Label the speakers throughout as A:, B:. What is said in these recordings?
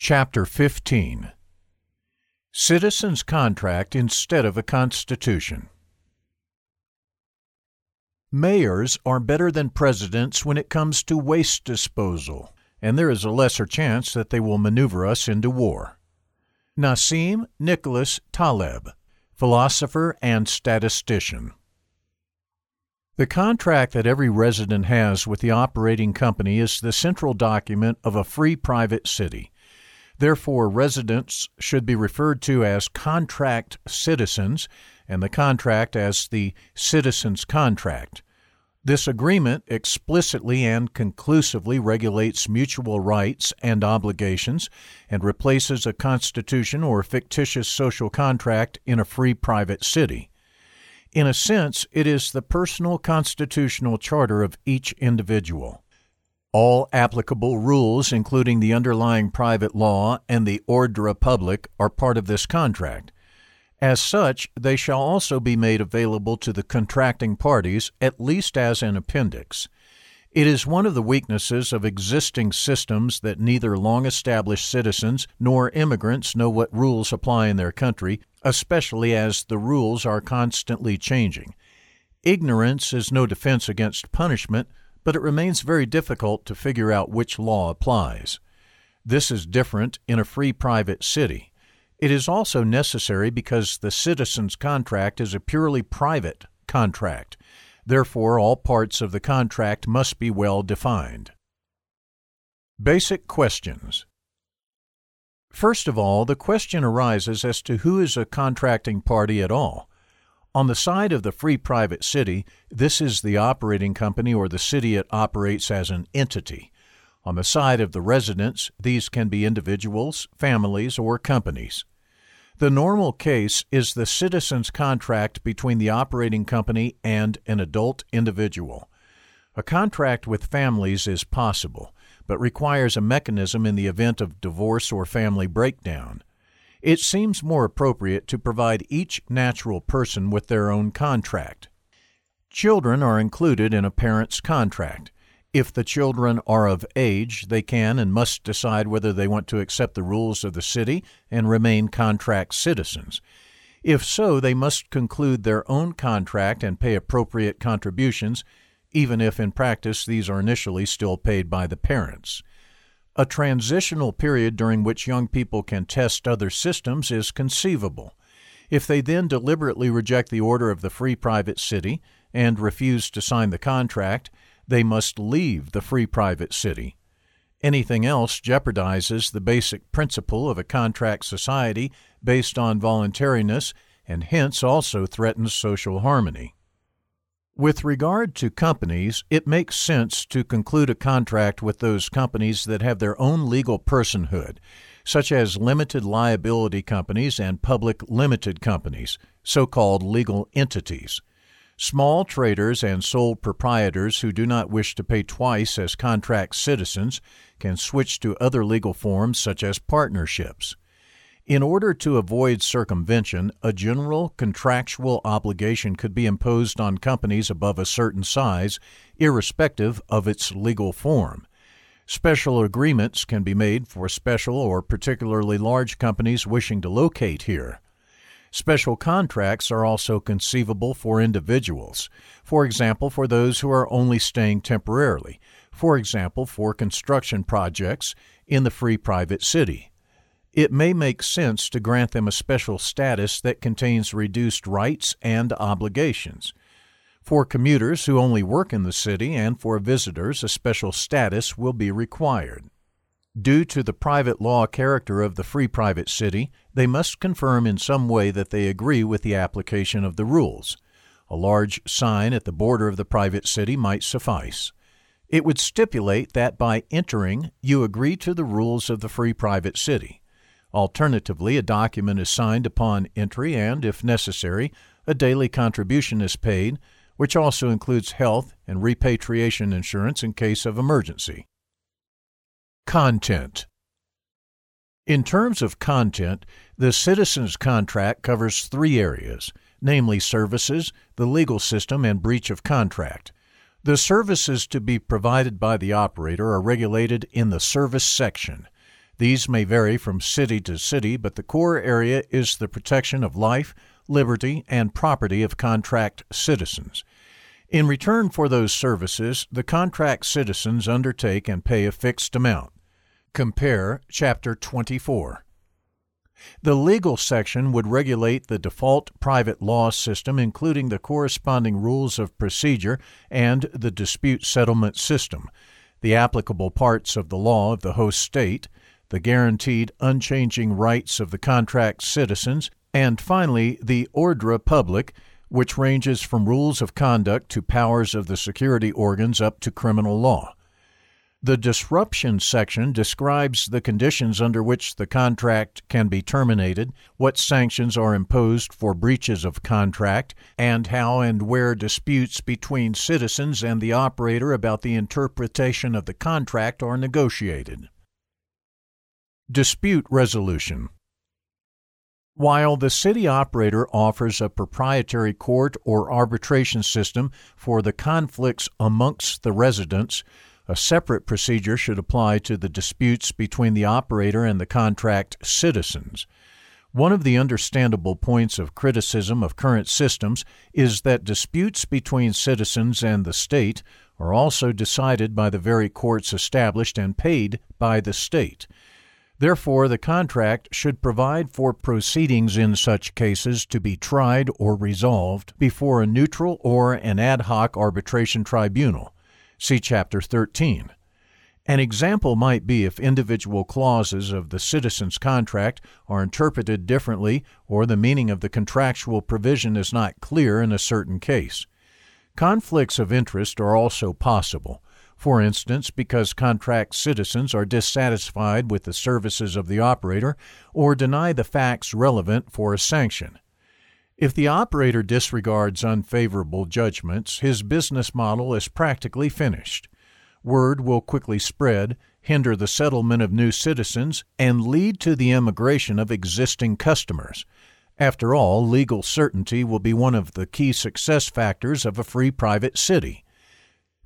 A: Chapter 15 Citizens' Contract Instead of a Constitution. Mayors are better than presidents when it comes to waste disposal, and there is a lesser chance that they will maneuver us into war. Nassim Nicholas Taleb, philosopher and statistician. The contract that every resident has with the operating company is the central document of a free private city. Therefore, residents should be referred to as contract citizens and the contract as the citizen's contract. This agreement explicitly and conclusively regulates mutual rights and obligations and replaces a constitution or fictitious social contract in a free private city. In a sense, it is the personal constitutional charter of each individual. All applicable rules, including the underlying private law and the ordre public, are part of this contract. As such, they shall also be made available to the contracting parties, at least as an appendix. It is one of the weaknesses of existing systems that neither long established citizens nor immigrants know what rules apply in their country, especially as the rules are constantly changing. Ignorance is no defense against punishment, but it remains very difficult to figure out which law applies. This is different in a free private city. It is also necessary because the citizen's contract is a purely private contract Therefore, all parts of the contract must be well defined. Basic questions. First of all, the question arises as to who is a contracting party at all. On the side of the free private city, this is the operating company or the city it operates as an entity. On the side of the residents, these can be individuals, families, or companies. The normal case is the citizen's contract between the operating company and an adult individual. A contract with families is possible, but requires a mechanism in the event of divorce or family breakdown. It seems more appropriate to provide each natural person with their own contract. Children are included in a parent's contract. If the children are of age, they can and must decide whether they want to accept the rules of the city and remain contract citizens. If so, they must conclude their own contract and pay appropriate contributions, even if in practice these are initially still paid by the parents. A transitional period during which young people can test other systems is conceivable. If they then deliberately reject the order of the free private city and refuse to sign the contract, they must leave the free private city. Anything else jeopardizes the basic principle of a contract society based on voluntariness and hence also threatens social harmony. With regard to companies, it makes sense to conclude a contract with those companies that have their own legal personhood, such as limited liability companies and public limited companies, so called legal entities. Small traders and sole proprietors who do not wish to pay twice as contract citizens can switch to other legal forms such as partnerships. In order to avoid circumvention, a general contractual obligation could be imposed on companies above a certain size, irrespective of its legal form. Special agreements can be made for special or particularly large companies wishing to locate here. Special contracts are also conceivable for individuals, for example, for those who are only staying temporarily, for example, for construction projects in the free private city. It may make sense to grant them a special status that contains reduced rights and obligations. For commuters who only work in the city and for visitors, a special status will be required. Due to the private law character of the free private city, they must confirm in some way that they agree with the application of the rules. A large sign at the border of the private city might suffice. It would stipulate that by entering you agree to the rules of the free private city. Alternatively, a document is signed upon entry, and, if necessary, a daily contribution is paid, which also includes health and repatriation insurance in case of emergency. Content In terms of content, the citizen's contract covers three areas, namely services, the legal system, and breach of contract. The services to be provided by the operator are regulated in the service section. These may vary from city to city, but the core area is the protection of life, liberty, and property of contract citizens. In return for those services, the contract citizens undertake and pay a fixed amount. Compare Chapter 24. The legal section would regulate the default private law system, including the corresponding rules of procedure and the dispute settlement system, the applicable parts of the law of the host state, the guaranteed unchanging rights of the contract citizens, and finally the ordre public, which ranges from rules of conduct to powers of the security organs up to criminal law. The disruption section describes the conditions under which the contract can be terminated, what sanctions are imposed for breaches of contract, and how and where disputes between citizens and the operator about the interpretation of the contract are negotiated. Dispute resolution. While the city operator offers a proprietary court or arbitration system for the conflicts amongst the residents, a separate procedure should apply to the disputes between the operator and the contract citizens. One of the understandable points of criticism of current systems is that disputes between citizens and the state are also decided by the very courts established and paid by the state. Therefore, the contract should provide for proceedings in such cases to be tried or resolved before a neutral or an ad hoc arbitration tribunal. See Chapter 13. An example might be if individual clauses of the citizen's contract are interpreted differently or the meaning of the contractual provision is not clear in a certain case. Conflicts of interest are also possible for instance, because contract citizens are dissatisfied with the services of the operator or deny the facts relevant for a sanction. If the operator disregards unfavorable judgments, his business model is practically finished. Word will quickly spread, hinder the settlement of new citizens, and lead to the immigration of existing customers. After all, legal certainty will be one of the key success factors of a free private city.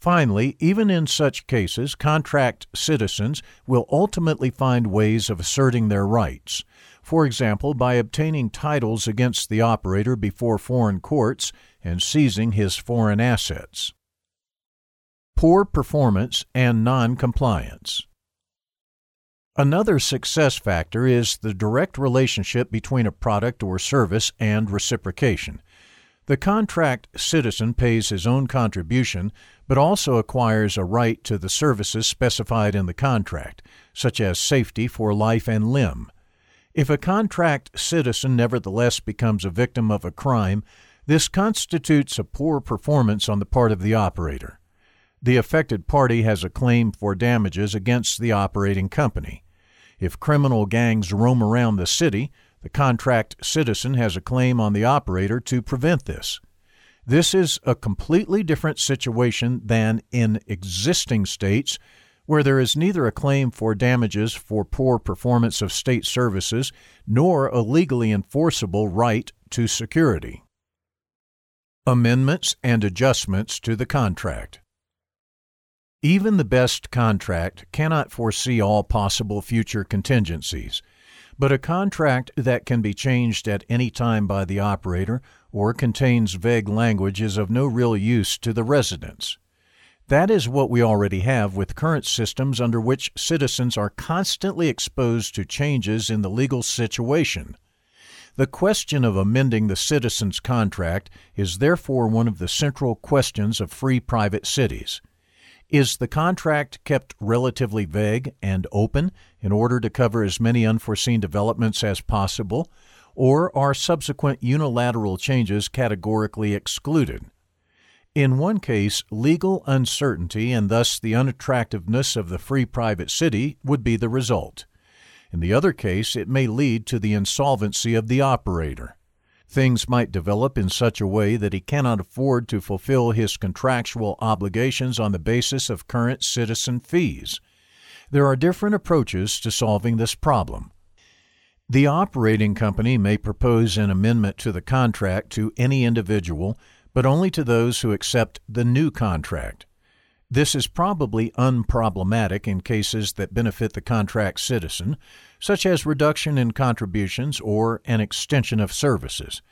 A: Finally, even in such cases, contract citizens will ultimately find ways of asserting their rights. For example, by obtaining titles against the operator before foreign courts and seizing his foreign assets. Poor performance and non compliance. Another success factor is the direct relationship between a product or service and reciprocation. The contract citizen pays his own contribution, but also acquires a right to the services specified in the contract, such as safety for life and limb. If a contract citizen nevertheless becomes a victim of a crime, this constitutes a poor performance on the part of the operator. The affected party has a claim for damages against the operating company. If criminal gangs roam around the city, the contract citizen has a claim on the operator to prevent this. This is a completely different situation than in existing states where there is neither a claim for damages for poor performance of state services nor a legally enforceable right to security. Amendments and adjustments to the contract. Even the best contract cannot foresee all possible future contingencies. But a contract that can be changed at any time by the operator or contains vague language is of no real use to the residents. That is what we already have with current systems under which citizens are constantly exposed to changes in the legal situation. The question of amending the citizen's contract is therefore one of the central questions of free private cities. Is the contract kept relatively vague and open in order to cover as many unforeseen developments as possible, or are subsequent unilateral changes categorically excluded? In one case, legal uncertainty and thus the unattractiveness of the free private city would be the result. In the other case, it may lead to the insolvency of the operator things might develop in such a way that he cannot afford to fulfill his contractual obligations on the basis of current citizen fees. There are different approaches to solving this problem. The operating company may propose an amendment to the contract to any individual, but only to those who accept the new contract. This is probably unproblematic in cases that benefit the contract citizen, such as reduction in contributions or an extension of services.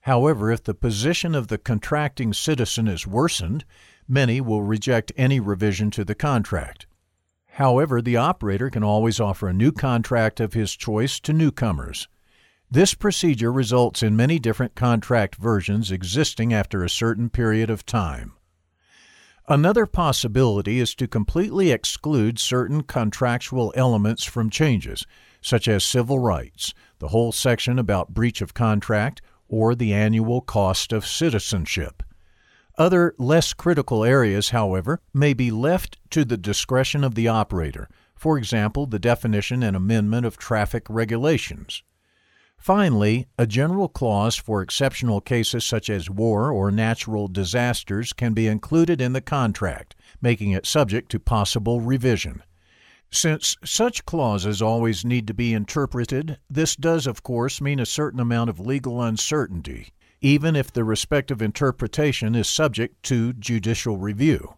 A: However, if the position of the contracting citizen is worsened, many will reject any revision to the contract. However, the operator can always offer a new contract of his choice to newcomers. This procedure results in many different contract versions existing after a certain period of time. Another possibility is to completely exclude certain contractual elements from changes, such as civil rights, the whole section about breach of contract, or the annual cost of citizenship. Other less critical areas, however, may be left to the discretion of the operator, for example, the definition and amendment of traffic regulations. Finally, a general clause for exceptional cases such as war or natural disasters can be included in the contract, making it subject to possible revision. Since such clauses always need to be interpreted, this does, of course, mean a certain amount of legal uncertainty even if the respective interpretation is subject to judicial review.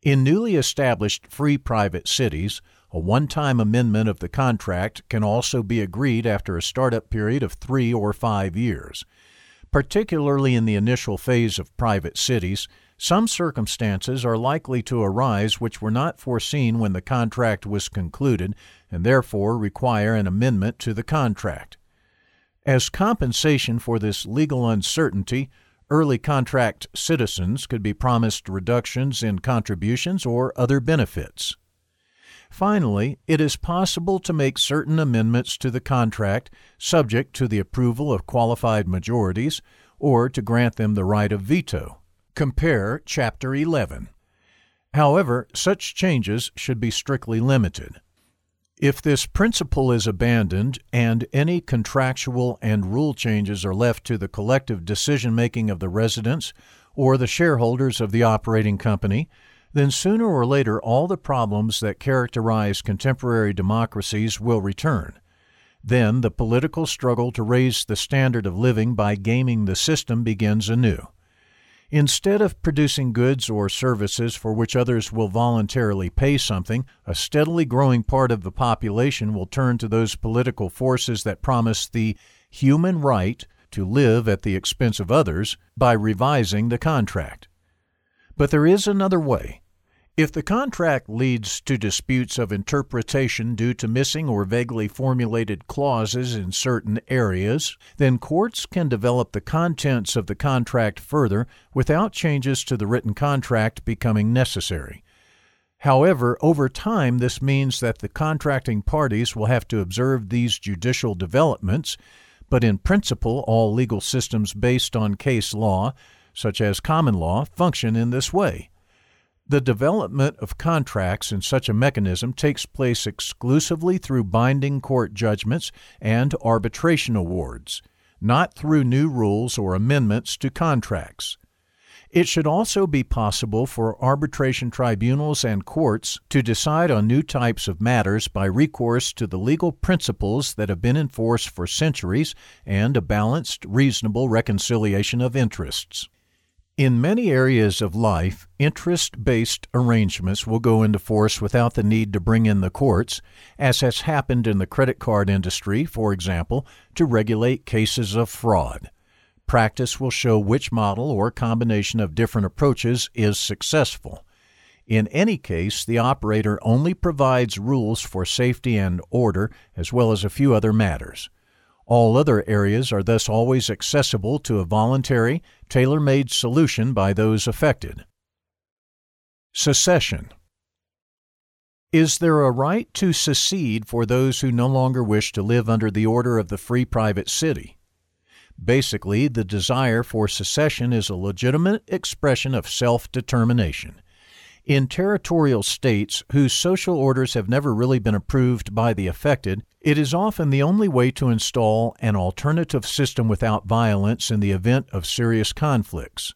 A: In newly established free private cities, a one time amendment of the contract can also be agreed after a startup period of three or five years. Particularly in the initial phase of private cities, some circumstances are likely to arise which were not foreseen when the contract was concluded and therefore require an amendment to the contract. As compensation for this legal uncertainty, early contract citizens could be promised reductions in contributions or other benefits. Finally, it is possible to make certain amendments to the contract subject to the approval of qualified majorities or to grant them the right of veto. Compare Chapter 11. However, such changes should be strictly limited. If this principle is abandoned and any contractual and rule changes are left to the collective decision making of the residents or the shareholders of the operating company, then sooner or later all the problems that characterize contemporary democracies will return. Then the political struggle to raise the standard of living by gaming the system begins anew. Instead of producing goods or services for which others will voluntarily pay something, a steadily growing part of the population will turn to those political forces that promise the human right to live at the expense of others by revising the contract. But there is another way. If the contract leads to disputes of interpretation due to missing or vaguely formulated clauses in certain areas, then courts can develop the contents of the contract further without changes to the written contract becoming necessary. However, over time, this means that the contracting parties will have to observe these judicial developments, but in principle, all legal systems based on case law, such as common law, function in this way. The development of contracts in such a mechanism takes place exclusively through binding court judgments and arbitration awards, not through new rules or amendments to contracts. It should also be possible for arbitration tribunals and courts to decide on new types of matters by recourse to the legal principles that have been in force for centuries and a balanced, reasonable reconciliation of interests. In many areas of life, interest based arrangements will go into force without the need to bring in the courts, as has happened in the credit card industry, for example, to regulate cases of fraud. Practice will show which model or combination of different approaches is successful. In any case, the operator only provides rules for safety and order, as well as a few other matters. All other areas are thus always accessible to a voluntary, tailor made solution by those affected. Secession Is there a right to secede for those who no longer wish to live under the order of the free private city? Basically, the desire for secession is a legitimate expression of self determination. In territorial states whose social orders have never really been approved by the affected, it is often the only way to install an alternative system without violence in the event of serious conflicts.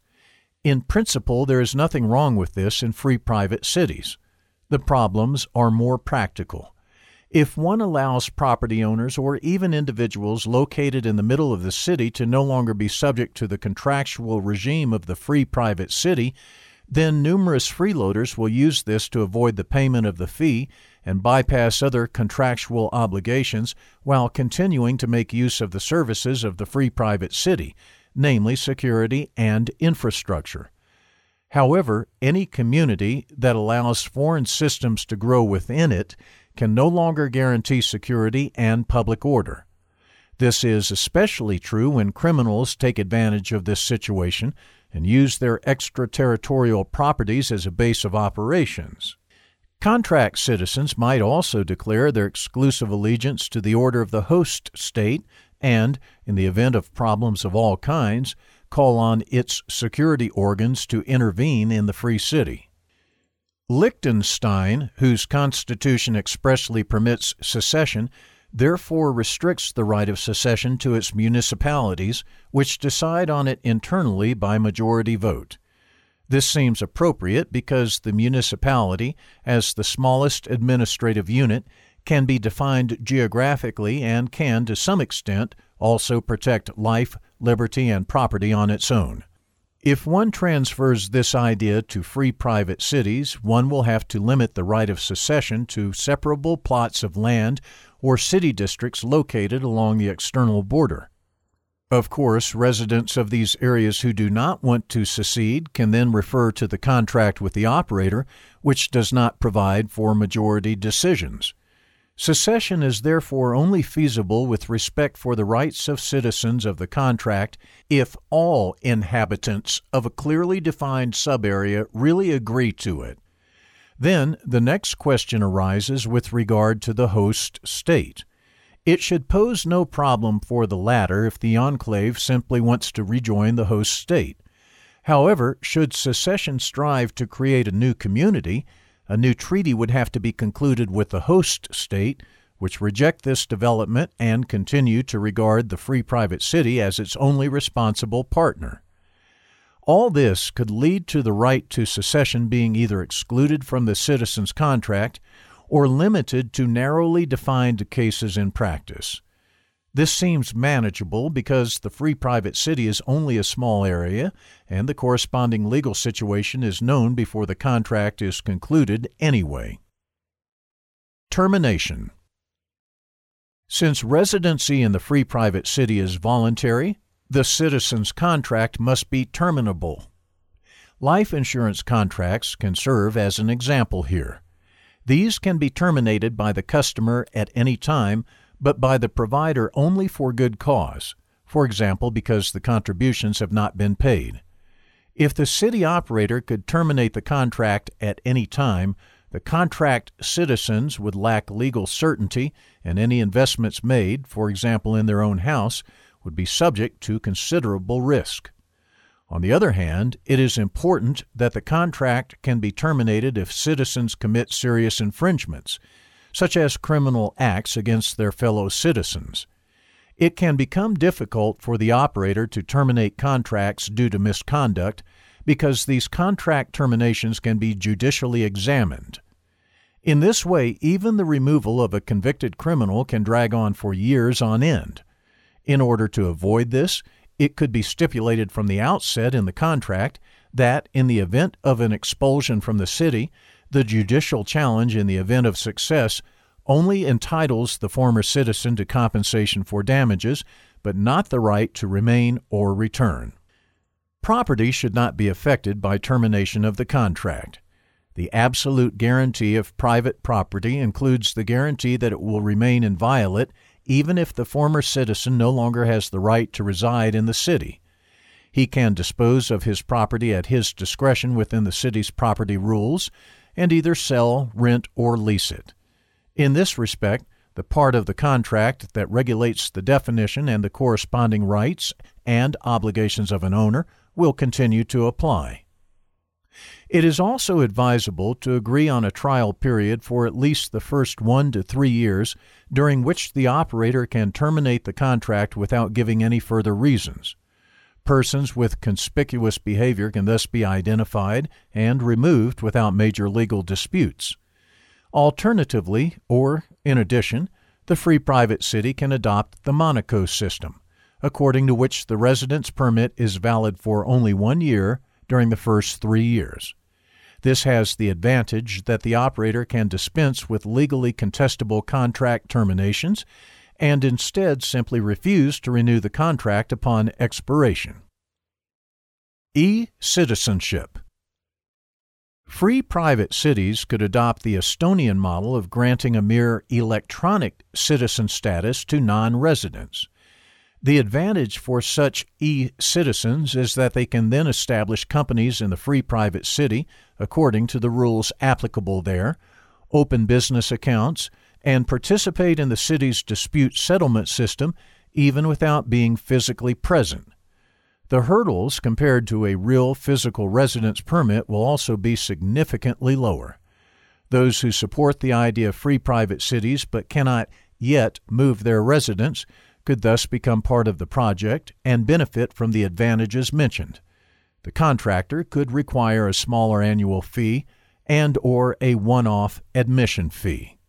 A: In principle, there is nothing wrong with this in free private cities. The problems are more practical. If one allows property owners or even individuals located in the middle of the city to no longer be subject to the contractual regime of the free private city, then numerous freeloaders will use this to avoid the payment of the fee and bypass other contractual obligations while continuing to make use of the services of the free private city, namely security and infrastructure. However, any community that allows foreign systems to grow within it can no longer guarantee security and public order. This is especially true when criminals take advantage of this situation and use their extraterritorial properties as a base of operations. Contract citizens might also declare their exclusive allegiance to the order of the host state and, in the event of problems of all kinds, call on its security organs to intervene in the free city. Liechtenstein, whose constitution expressly permits secession, therefore restricts the right of secession to its municipalities, which decide on it internally by majority vote. This seems appropriate because the municipality, as the smallest administrative unit, can be defined geographically and can, to some extent, also protect life, liberty, and property on its own. If one transfers this idea to free private cities, one will have to limit the right of secession to separable plots of land or city districts located along the external border. Of course, residents of these areas who do not want to secede can then refer to the contract with the operator, which does not provide for majority decisions. Secession is therefore only feasible with respect for the rights of citizens of the contract if all inhabitants of a clearly defined subarea really agree to it. Then the next question arises with regard to the host state. It should pose no problem for the latter if the enclave simply wants to rejoin the host state. However, should secession strive to create a new community, a new treaty would have to be concluded with the host state, which reject this development and continue to regard the free private city as its only responsible partner. All this could lead to the right to secession being either excluded from the citizen's contract or limited to narrowly defined cases in practice. This seems manageable because the free private city is only a small area and the corresponding legal situation is known before the contract is concluded anyway. Termination Since residency in the free private city is voluntary, the citizen's contract must be terminable. Life insurance contracts can serve as an example here. These can be terminated by the customer at any time, but by the provider only for good cause, for example, because the contributions have not been paid. If the city operator could terminate the contract at any time, the contract citizens would lack legal certainty, and any investments made, for example in their own house, would be subject to considerable risk. On the other hand, it is important that the contract can be terminated if citizens commit serious infringements, such as criminal acts against their fellow citizens. It can become difficult for the operator to terminate contracts due to misconduct because these contract terminations can be judicially examined. In this way, even the removal of a convicted criminal can drag on for years on end. In order to avoid this, it could be stipulated from the outset in the contract that, in the event of an expulsion from the city, the judicial challenge in the event of success only entitles the former citizen to compensation for damages, but not the right to remain or return. Property should not be affected by termination of the contract. The absolute guarantee of private property includes the guarantee that it will remain inviolate even if the former citizen no longer has the right to reside in the city. He can dispose of his property at his discretion within the city's property rules and either sell, rent, or lease it. In this respect, the part of the contract that regulates the definition and the corresponding rights and obligations of an owner will continue to apply. It is also advisable to agree on a trial period for at least the first one to three years, during which the operator can terminate the contract without giving any further reasons. Persons with conspicuous behavior can thus be identified and removed without major legal disputes. Alternatively, or in addition, the free private city can adopt the Monaco system, according to which the residence permit is valid for only one year during the first three years. This has the advantage that the operator can dispense with legally contestable contract terminations and instead simply refuse to renew the contract upon expiration. E citizenship. Free private cities could adopt the Estonian model of granting a mere electronic citizen status to non residents. The advantage for such e citizens is that they can then establish companies in the free private city according to the rules applicable there, open business accounts, and participate in the city's dispute settlement system even without being physically present. The hurdles compared to a real physical residence permit will also be significantly lower. Those who support the idea of free private cities but cannot yet move their residence could thus become part of the project and benefit from the advantages mentioned. The contractor could require a smaller annual fee and or a one-off admission fee.